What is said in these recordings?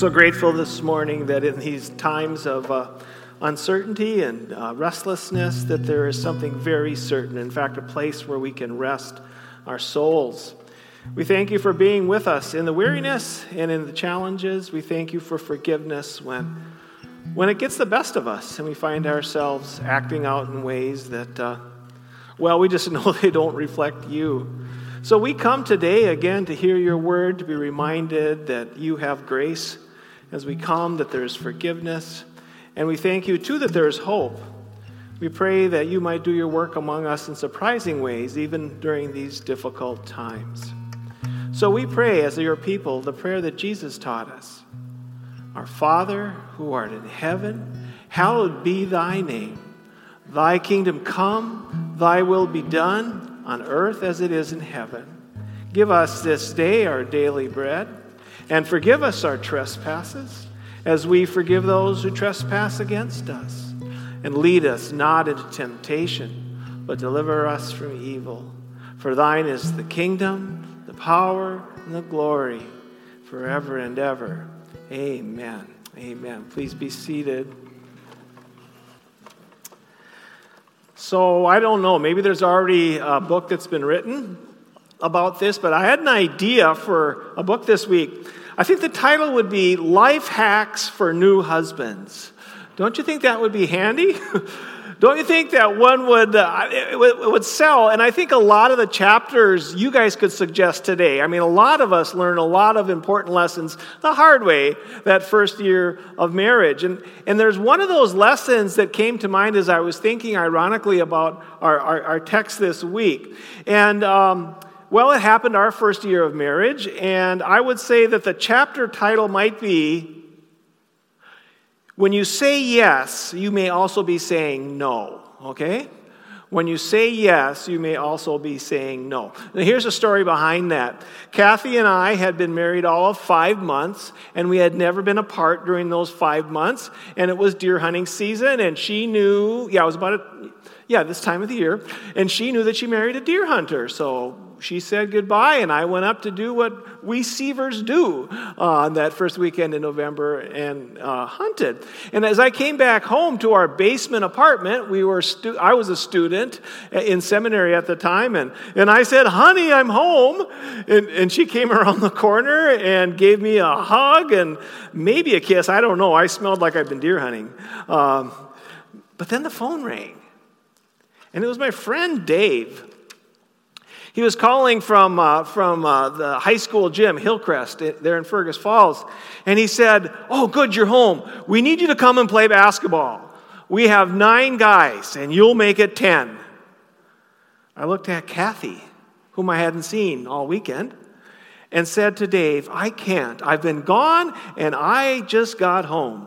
So grateful this morning that in these times of uh, uncertainty and uh, restlessness, that there is something very certain. In fact, a place where we can rest our souls. We thank you for being with us in the weariness and in the challenges. We thank you for forgiveness when, when it gets the best of us and we find ourselves acting out in ways that, uh, well, we just know they don't reflect you. So we come today again to hear your word, to be reminded that you have grace as we come, that there is forgiveness. And we thank you, too, that there is hope. We pray that you might do your work among us in surprising ways, even during these difficult times. So we pray, as your people, the prayer that Jesus taught us Our Father, who art in heaven, hallowed be thy name. Thy kingdom come, thy will be done, on earth as it is in heaven. Give us this day our daily bread and forgive us our trespasses, as we forgive those who trespass against us. And lead us not into temptation, but deliver us from evil. For thine is the kingdom, the power, and the glory, forever and ever. Amen. Amen. Please be seated. So, I don't know, maybe there's already a book that's been written about this, but I had an idea for a book this week. I think the title would be Life Hacks for New Husbands. Don't you think that would be handy? Don't you think that one would, uh, it, would sell? And I think a lot of the chapters you guys could suggest today. I mean, a lot of us learn a lot of important lessons the hard way that first year of marriage. And, and there's one of those lessons that came to mind as I was thinking, ironically, about our, our, our text this week. And, um, well, it happened our first year of marriage, and I would say that the chapter title might be When you say yes, you may also be saying no, okay? When you say yes, you may also be saying no. Now, here's a story behind that. Kathy and I had been married all of five months, and we had never been apart during those five months. And it was deer hunting season, and she knew, yeah, it was about, a, yeah, this time of the year, and she knew that she married a deer hunter. So she said goodbye, and I went up to do what we Seavers do uh, on that first weekend in November and uh, hunted. And as I came back home to our basement apartment, we were stu- I was a student in seminary at the time, and, and I said, Honey, I'm home. And, and she came around the corner and gave me a hug and maybe a kiss. I don't know. I smelled like I'd been deer hunting. Um, but then the phone rang. And it was my friend Dave he was calling from, uh, from uh, the high school gym, Hillcrest, there in Fergus Falls. And he said, Oh, good, you're home. We need you to come and play basketball. We have nine guys, and you'll make it 10. I looked at Kathy, whom I hadn't seen all weekend, and said to Dave, I can't. I've been gone, and I just got home.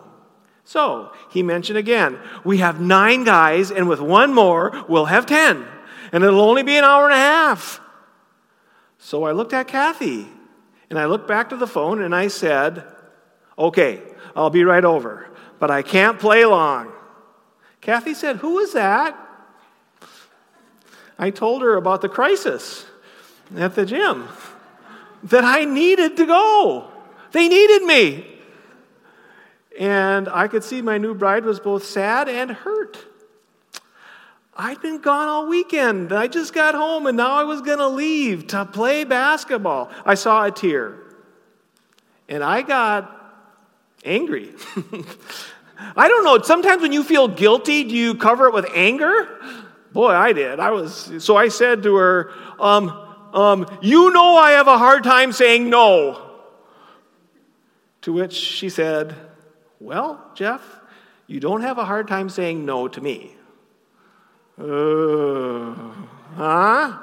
So he mentioned again, we have nine guys, and with one more, we'll have 10 and it'll only be an hour and a half. So I looked at Kathy and I looked back to the phone and I said, Okay, I'll be right over, but I can't play long. Kathy said, Who is that? I told her about the crisis at the gym, that I needed to go. They needed me. And I could see my new bride was both sad and hurt. I'd been gone all weekend. I just got home and now I was going to leave to play basketball. I saw a tear and I got angry. I don't know. Sometimes when you feel guilty, do you cover it with anger? Boy, I did. I was so I said to her, um, um, "You know I have a hard time saying no." To which she said, "Well, Jeff, you don't have a hard time saying no to me." Uh, huh?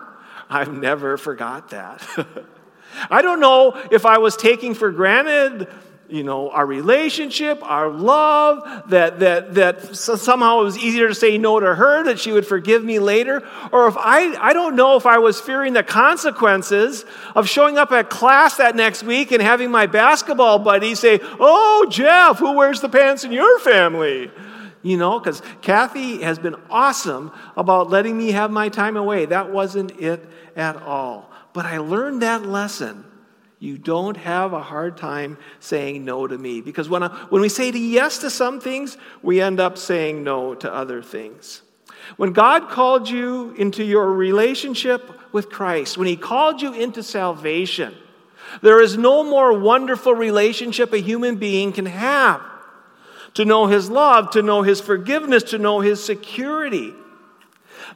I've never forgot that. I don't know if I was taking for granted, you know, our relationship, our love, that, that, that somehow it was easier to say no to her, that she would forgive me later, or if I, I don't know if I was fearing the consequences of showing up at class that next week and having my basketball buddy say, Oh, Jeff, who wears the pants in your family? You know, because Kathy has been awesome about letting me have my time away. That wasn't it at all. But I learned that lesson you don't have a hard time saying no to me. Because when, I, when we say yes to some things, we end up saying no to other things. When God called you into your relationship with Christ, when He called you into salvation, there is no more wonderful relationship a human being can have. To know His love, to know His forgiveness, to know His security.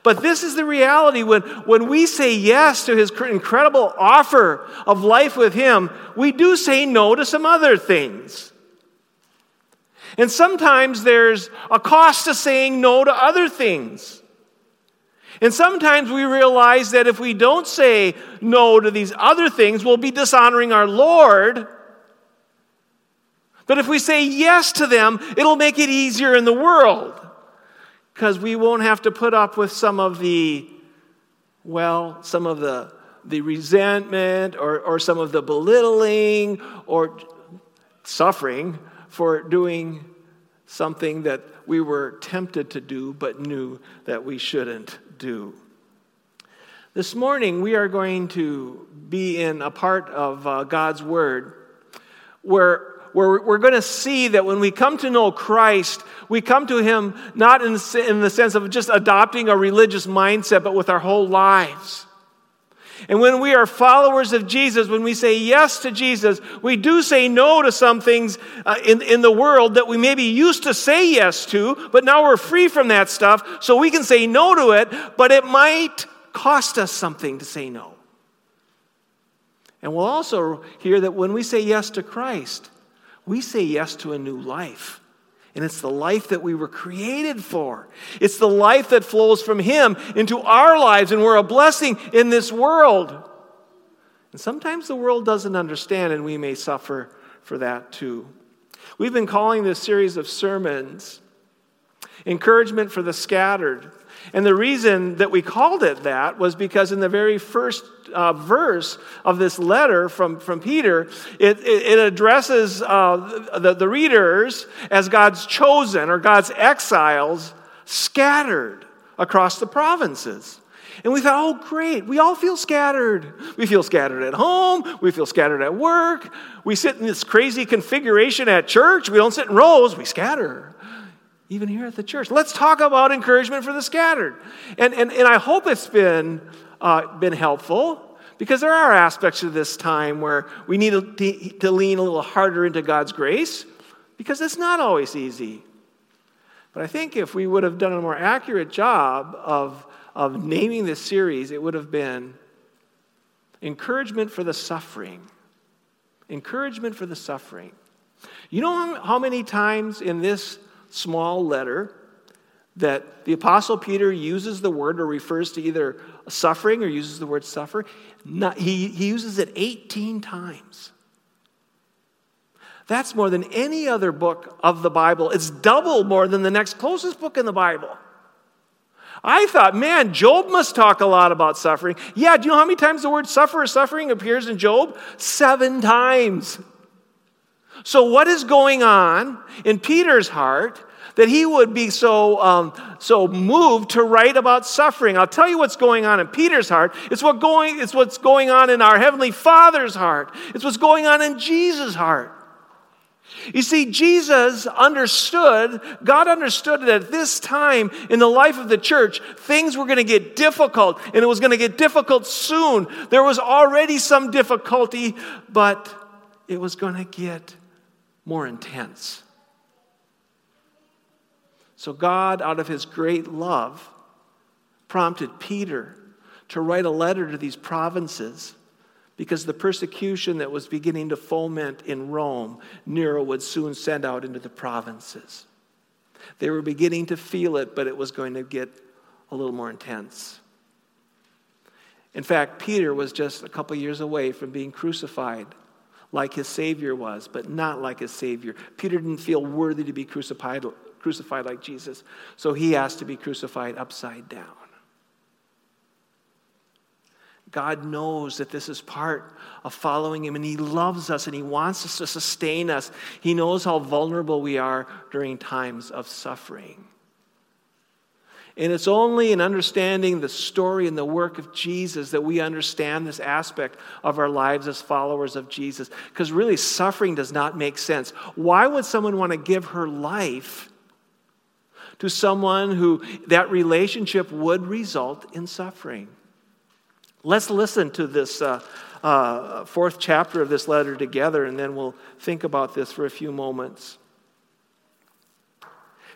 But this is the reality when, when we say yes to his incredible offer of life with him, we do say no to some other things. And sometimes there's a cost to saying no to other things. And sometimes we realize that if we don't say no to these other things, we'll be dishonoring our Lord. But if we say yes to them, it'll make it easier in the world because we won't have to put up with some of the, well, some of the, the resentment or, or some of the belittling or suffering for doing something that we were tempted to do but knew that we shouldn't do. This morning, we are going to be in a part of uh, God's Word where where we're going to see that when we come to know Christ, we come to Him not in, in the sense of just adopting a religious mindset, but with our whole lives. And when we are followers of Jesus, when we say yes to Jesus, we do say no to some things uh, in, in the world that we maybe used to say yes to, but now we're free from that stuff, so we can say no to it, but it might cost us something to say no. And we'll also hear that when we say yes to Christ, we say yes to a new life. And it's the life that we were created for. It's the life that flows from Him into our lives, and we're a blessing in this world. And sometimes the world doesn't understand, and we may suffer for that too. We've been calling this series of sermons Encouragement for the Scattered. And the reason that we called it that was because in the very first uh, verse of this letter from, from Peter, it, it, it addresses uh, the, the readers as God's chosen or God's exiles scattered across the provinces. And we thought, oh, great, we all feel scattered. We feel scattered at home, we feel scattered at work, we sit in this crazy configuration at church, we don't sit in rows, we scatter even here at the church. Let's talk about encouragement for the scattered. And, and, and I hope it's been, uh, been helpful because there are aspects of this time where we need to, to lean a little harder into God's grace because it's not always easy. But I think if we would have done a more accurate job of, of naming this series, it would have been encouragement for the suffering. Encouragement for the suffering. You know how many times in this small letter that the Apostle Peter uses the word or refers to either suffering or uses the word suffer. Not, he, he uses it 18 times. That's more than any other book of the Bible. It's double more than the next closest book in the Bible. I thought, man, Job must talk a lot about suffering. Yeah, do you know how many times the word suffer or suffering appears in Job? Seven times. So, what is going on in Peter's heart that he would be so, um, so moved to write about suffering? I'll tell you what's going on in Peter's heart. It's, what going, it's what's going on in our Heavenly Father's heart, it's what's going on in Jesus' heart. You see, Jesus understood, God understood that at this time in the life of the church, things were going to get difficult, and it was going to get difficult soon. There was already some difficulty, but it was going to get more intense. So, God, out of his great love, prompted Peter to write a letter to these provinces because the persecution that was beginning to foment in Rome, Nero would soon send out into the provinces. They were beginning to feel it, but it was going to get a little more intense. In fact, Peter was just a couple years away from being crucified like his Savior was, but not like his Savior. Peter didn't feel worthy to be crucified, crucified like Jesus, so he asked to be crucified upside down. God knows that this is part of following Him, and He loves us and He wants us to sustain us. He knows how vulnerable we are during times of suffering. And it's only in understanding the story and the work of Jesus that we understand this aspect of our lives as followers of Jesus. Because really, suffering does not make sense. Why would someone want to give her life to someone who that relationship would result in suffering? Let's listen to this uh, uh, fourth chapter of this letter together, and then we'll think about this for a few moments.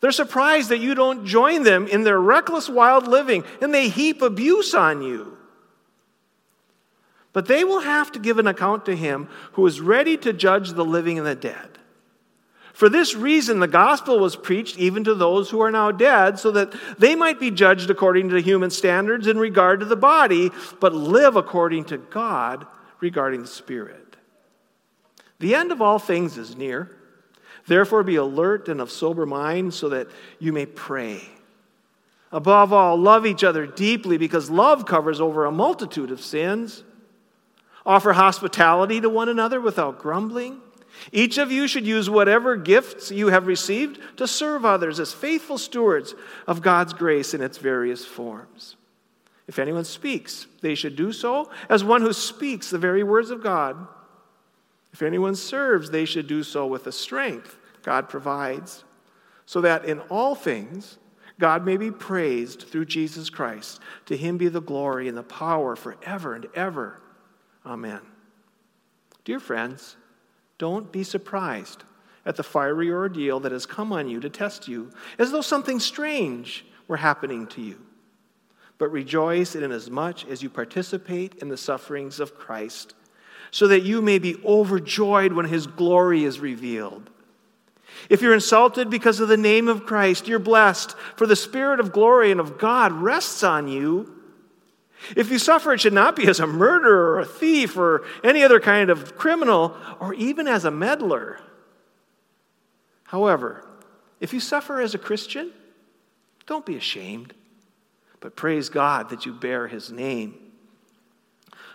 They're surprised that you don't join them in their reckless, wild living, and they heap abuse on you. But they will have to give an account to him who is ready to judge the living and the dead. For this reason, the gospel was preached even to those who are now dead, so that they might be judged according to human standards in regard to the body, but live according to God regarding the spirit. The end of all things is near. Therefore, be alert and of sober mind so that you may pray. Above all, love each other deeply because love covers over a multitude of sins. Offer hospitality to one another without grumbling. Each of you should use whatever gifts you have received to serve others as faithful stewards of God's grace in its various forms. If anyone speaks, they should do so as one who speaks the very words of God. If anyone serves, they should do so with the strength God provides, so that in all things God may be praised through Jesus Christ. To him be the glory and the power forever and ever. Amen. Dear friends, don't be surprised at the fiery ordeal that has come on you to test you, as though something strange were happening to you. But rejoice inasmuch as you participate in the sufferings of Christ, so that you may be overjoyed when his glory is revealed. If you're insulted because of the name of Christ, you're blessed, for the Spirit of glory and of God rests on you. If you suffer, it should not be as a murderer or a thief or any other kind of criminal or even as a meddler. However, if you suffer as a Christian, don't be ashamed, but praise God that you bear his name.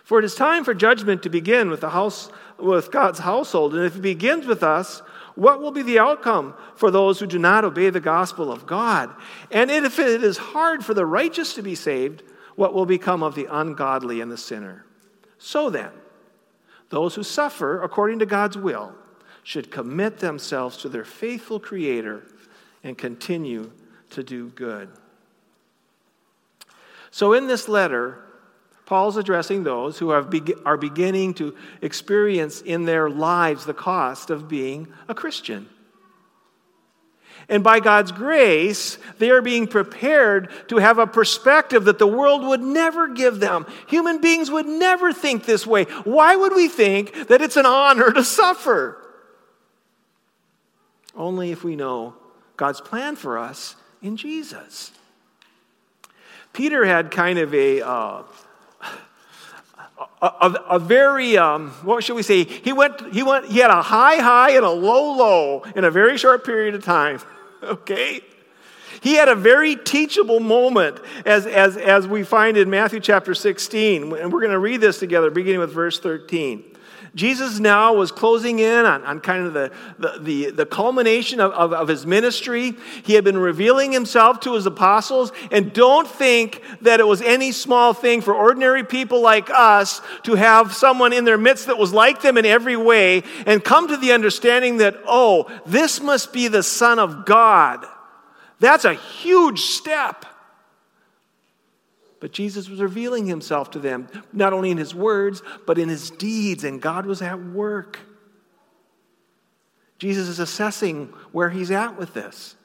For it is time for judgment to begin with the house with God's household, and if it begins with us, what will be the outcome for those who do not obey the gospel of God? And if it is hard for the righteous to be saved, what will become of the ungodly and the sinner? So then, those who suffer according to God's will should commit themselves to their faithful Creator and continue to do good. So, in this letter, Paul's addressing those who be- are beginning to experience in their lives the cost of being a Christian. And by God's grace, they are being prepared to have a perspective that the world would never give them. Human beings would never think this way. Why would we think that it's an honor to suffer? Only if we know God's plan for us in Jesus. Peter had kind of a. Uh, a, a, very, um, what should we say? He went, he went, he had a high high and a low low in a very short period of time. okay? He had a very teachable moment, as, as, as we find in Matthew chapter 16. And we're going to read this together, beginning with verse 13. Jesus now was closing in on, on kind of the, the, the, the culmination of, of, of, his ministry. He had been revealing himself to his apostles. And don't think that it was any small thing for ordinary people like us to have someone in their midst that was like them in every way and come to the understanding that, oh, this must be the Son of God. That's a huge step. But Jesus was revealing himself to them, not only in his words, but in his deeds, and God was at work. Jesus is assessing where he's at with this.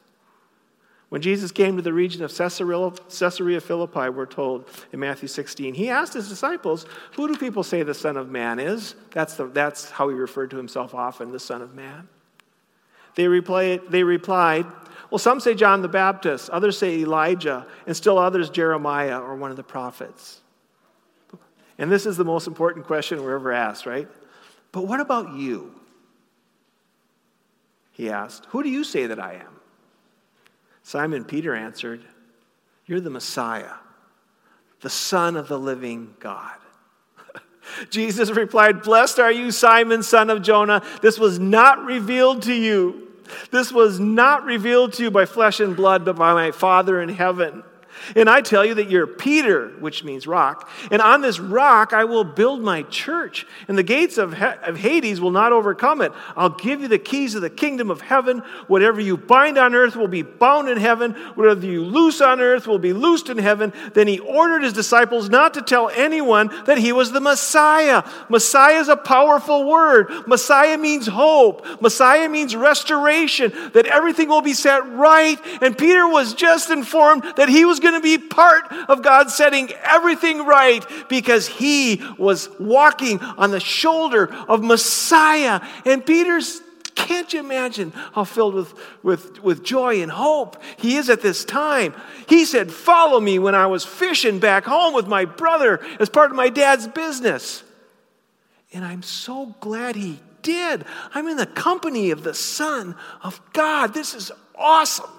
When Jesus came to the region of Caesarea Philippi, we're told in Matthew 16, he asked his disciples, Who do people say the Son of Man is? That's, the, that's how he referred to himself often, the Son of Man. They replied, they replied, Well, some say John the Baptist, others say Elijah, and still others Jeremiah or one of the prophets. And this is the most important question we're ever asked, right? But what about you? He asked, Who do you say that I am? Simon Peter answered, You're the Messiah, the Son of the living God. Jesus replied, Blessed are you, Simon, son of Jonah. This was not revealed to you. This was not revealed to you by flesh and blood, but by my Father in heaven. And I tell you that you're Peter, which means rock, and on this rock I will build my church, and the gates of, Hades will not overcome it. I'll give you the keys of the kingdom of heaven. Whatever you bind on earth will be bound in heaven, whatever you loose on earth will be loosed in heaven. Then he ordered his disciples not to tell anyone that he was the Messiah. Messiah is a powerful word. Messiah means hope, Messiah means restoration, that everything will be set right. And Peter was just informed that he was going to be part of God setting everything right because he was walking on the shoulder of Messiah. And Peter's can't you imagine how filled with, with, with joy and hope he is at this time? He said, Follow me when I was fishing back home with my brother as part of my dad's business. And I'm so glad he did. I'm in the company of the Son of God. This is awesome.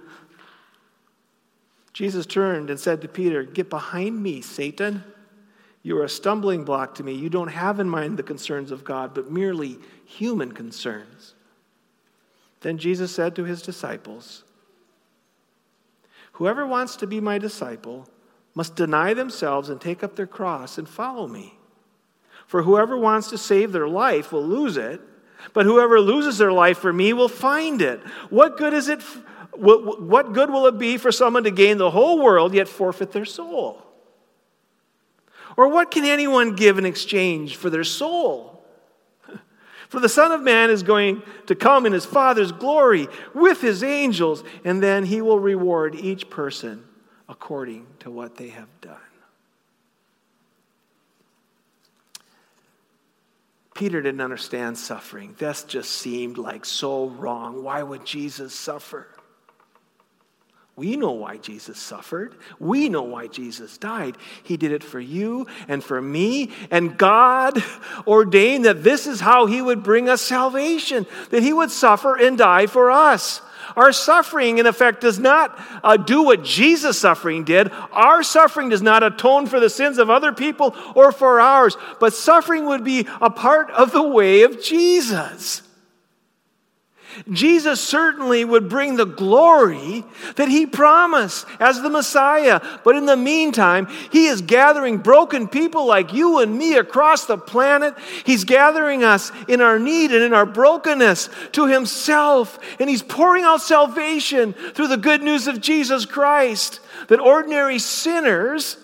Jesus turned and said to Peter, Get behind me, Satan. You are a stumbling block to me. You don't have in mind the concerns of God, but merely human concerns. Then Jesus said to his disciples, Whoever wants to be my disciple must deny themselves and take up their cross and follow me. For whoever wants to save their life will lose it, but whoever loses their life for me will find it. What good is it? What, good will it be for someone to gain the whole world yet forfeit their soul? Or what can anyone give in exchange for their soul? For the Son of Man is going to come in his Father's glory with his angels, and then he will reward each person according to what they have done. Peter didn't understand suffering. This just seemed like so wrong. Why would Jesus suffer? We know why Jesus suffered. We know why Jesus died. He did it for you and for me. And God ordained that this is how He would bring us salvation, that He would suffer and die for us. Our suffering, in effect, does not uh, do what Jesus' suffering did. Our suffering does not atone for the sins of other people or for ours, but suffering would be a part of the way of Jesus. Jesus certainly would bring the glory that he promised as the Messiah. But in the meantime, he is gathering broken people like you and me across the planet. He's gathering us in our need and in our brokenness to himself. And he's pouring out salvation through the good news of Jesus Christ that ordinary sinners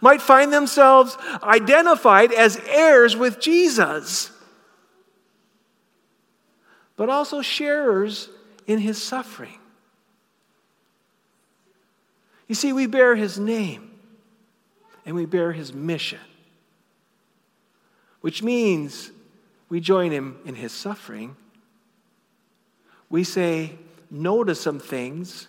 might find themselves identified as heirs with Jesus but also sharers in his suffering. You see, we bear his name and we bear his mission, which means we join him in his suffering. We say no to some things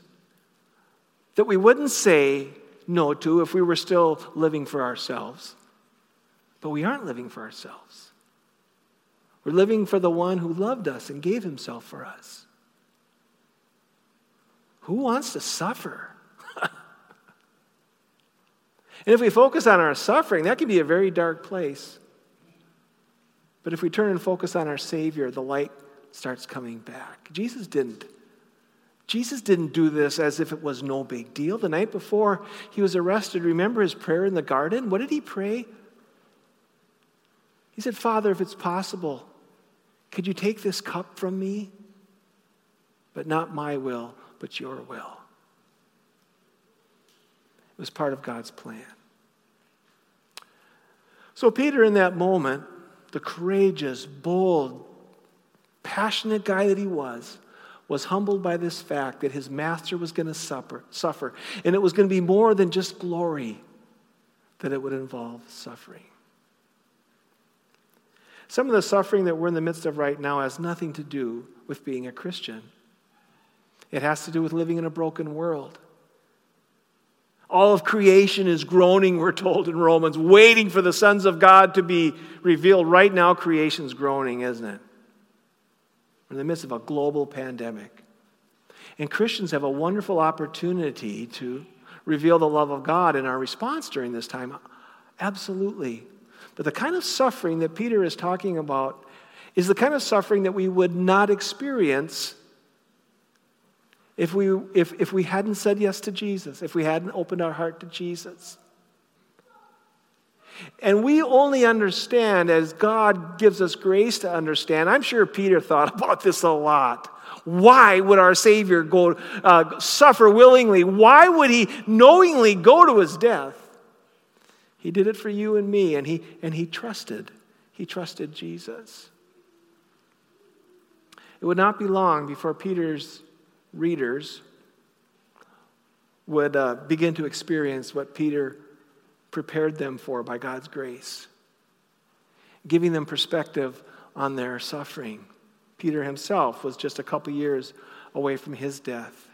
that we wouldn't say no to if we were still living for ourselves. But we aren't living for ourselves. We're living for the one who loved us and gave himself for us. Who wants to suffer? and if we focus on our suffering, that can be a very dark place. But if we turn and focus on our Savior, the light starts coming back. Jesus didn't. Jesus didn't do this as if it was no big deal. The night before he was arrested, remember his prayer in the garden? What did he pray? He said, Father, if it's possible, could you take this cup from me? But not my will, but your will. It was part of God's plan. So, Peter, in that moment, the courageous, bold, passionate guy that he was, was humbled by this fact that his master was going to suffer, suffer. And it was going to be more than just glory, that it would involve suffering. Some of the suffering that we're in the midst of right now has nothing to do with being a Christian. It has to do with living in a broken world. All of creation is groaning, we're told in Romans, waiting for the sons of God to be revealed. Right now, creation's groaning, isn't it? We're in the midst of a global pandemic. And Christians have a wonderful opportunity to reveal the love of God in our response during this time. Absolutely. But the kind of suffering that Peter is talking about is the kind of suffering that we would not experience if we, if, if we hadn't said yes to Jesus, if we hadn't opened our heart to Jesus. And we only understand as God gives us grace to understand. I'm sure Peter thought about this a lot. Why would our Savior go uh, suffer willingly? Why would he knowingly go to his death? He did it for you and me, and he, and he trusted. He trusted Jesus. It would not be long before Peter's readers would uh, begin to experience what Peter prepared them for by God's grace, giving them perspective on their suffering. Peter himself was just a couple years away from his death.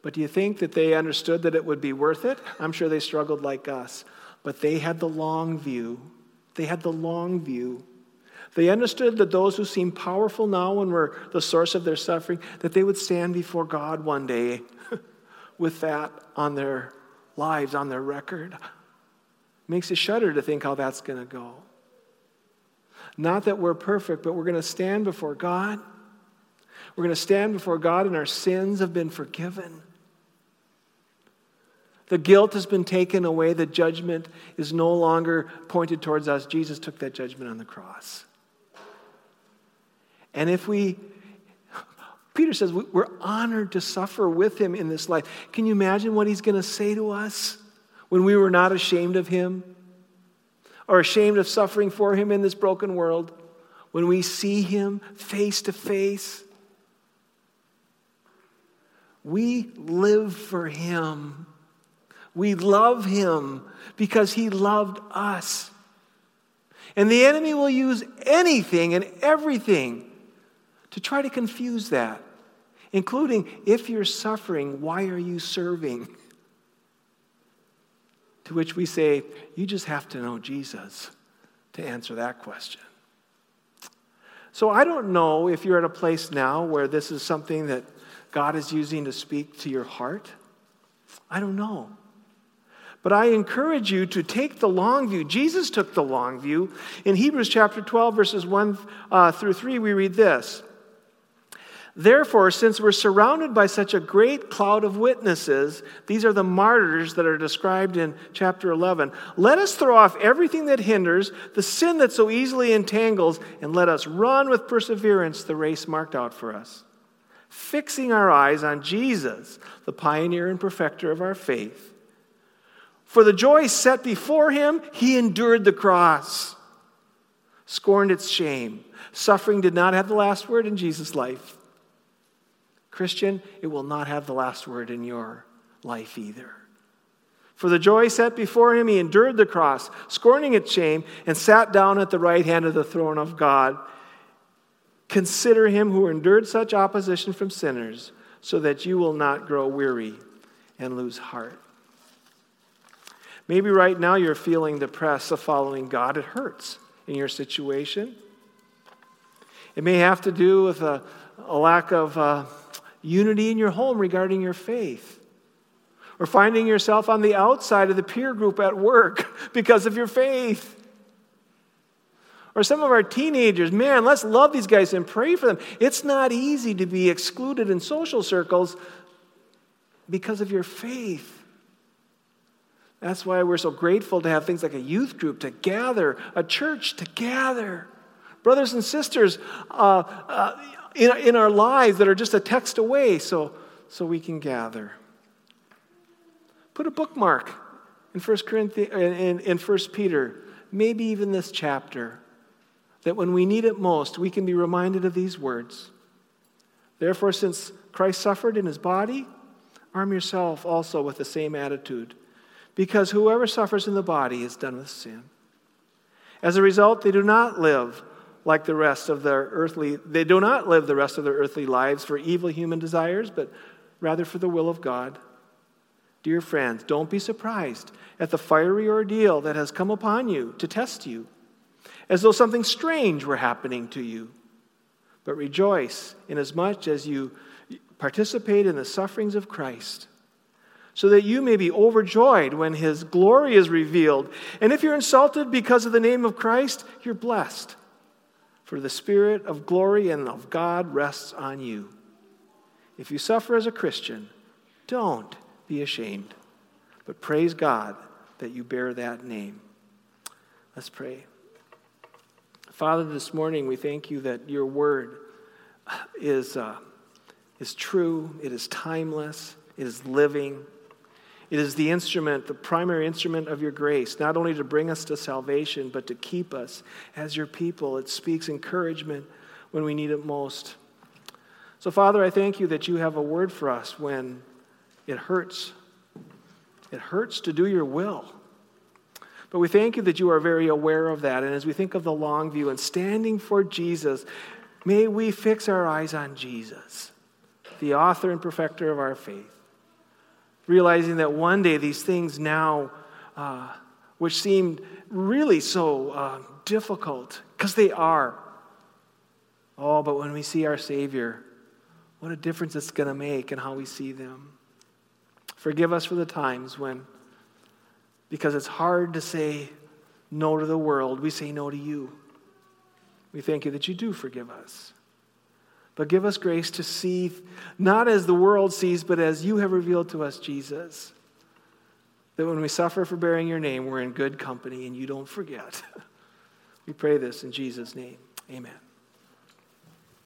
But do you think that they understood that it would be worth it? I'm sure they struggled like us. But they had the long view. They had the long view they understood that those who seem powerful now and were the source of their suffering, that they would stand before God one day with that on their lives, on their record. Makes you shudder to think how that's going to go. Not that we're perfect, but we're going to stand before God. We're going to stand before God and our sins have been forgiven. The guilt has been taken away. The judgment is no longer pointed towards us. Jesus took that judgment on the cross. And if we, Peter says, we're honored to suffer with him in this life. Can you imagine what he's going to say to us when we were not ashamed of him or ashamed of suffering for him in this broken world? When we see him face to face, we live for him. We love him because he loved us. And the enemy will use anything and everything to try to confuse that, including if you're suffering, why are you serving? To which we say, you just have to know Jesus to answer that question. So I don't know if you're at a place now where this is something that God is using to speak to your heart. I don't know. But I encourage you to take the long view. Jesus took the long view. In Hebrews chapter 12, verses 1 uh, through 3, we read this Therefore, since we're surrounded by such a great cloud of witnesses, these are the martyrs that are described in chapter 11, let us throw off everything that hinders, the sin that so easily entangles, and let us run with perseverance the race marked out for us. Fixing our eyes on Jesus, the pioneer and perfecter of our faith. For the joy set before him, he endured the cross, scorned its shame. Suffering did not have the last word in Jesus' life. Christian, it will not have the last word in your life either. For the joy set before him, he endured the cross, scorning its shame, and sat down at the right hand of the throne of God. Consider him who endured such opposition from sinners, so that you will not grow weary and lose heart. Maybe right now you're feeling the press of following God. It hurts in your situation. It may have to do with a, a lack of. Uh, unity in your home regarding your faith, or finding yourself on the outside of the peer group at work because of your faith. Or some of our teenagers, man, let's love these guys and pray for them. It's not easy to be excluded in social circles because of your faith. That's why we're so grateful to have things like a youth group to gather, a church to gather. Brothers and sisters, uh, uh, in, in our lives that are just a text away so, so we can gather. Put a bookmark in 1, Corinthians, in, in 1 Peter, maybe even this chapter, that when we need it most, we can be reminded of these words. Therefore, since Christ suffered in his body, arm yourself also with the same attitude, because whoever suffers in the body is done with sin. As a result, they do not live like the rest of their earthly they do not live the rest of their earthly lives for evil human desires, but rather for the will of God. Dear friends, don't be surprised at the fiery ordeal that has come upon you to test you, as though something strange were happening to you. But rejoice inasmuch as you participate in the sufferings of Christ, so that you may be overjoyed when his glory is revealed. And if you're insulted because of the name of Christ, you're blessed, for the Spirit of glory and of God rests on you. If you suffer as a Christian, don't be ashamed, but praise God that you bear that name. Let's pray. Father, this morning we thank you that your word is, uh, is true, it is timeless, it is living. It is the instrument, the primary instrument of your grace, not only to bring us to salvation, but to keep us as your people. It speaks encouragement when we need it most. So, Father, I thank you that you have a word for us when it hurts. It hurts to do your will. But we thank you that you are very aware of that. And as we think of the long view and standing for Jesus, may we fix our eyes on Jesus, the author and perfecter of our faith, realizing that one day these things now, uh, which seemed really so uh, difficult, because they are. Oh, but when we see our Savior, what a difference it's going to make in how we see them. Forgive us for the times when, because it's hard to say no to the world, we say no to you. We thank you that you do forgive us. But give us grace to see, not as the world sees, but as you have revealed to us, Jesus. That when we suffer for bearing your name, we're in good company and you don't forget. we pray this in Jesus' name. Amen.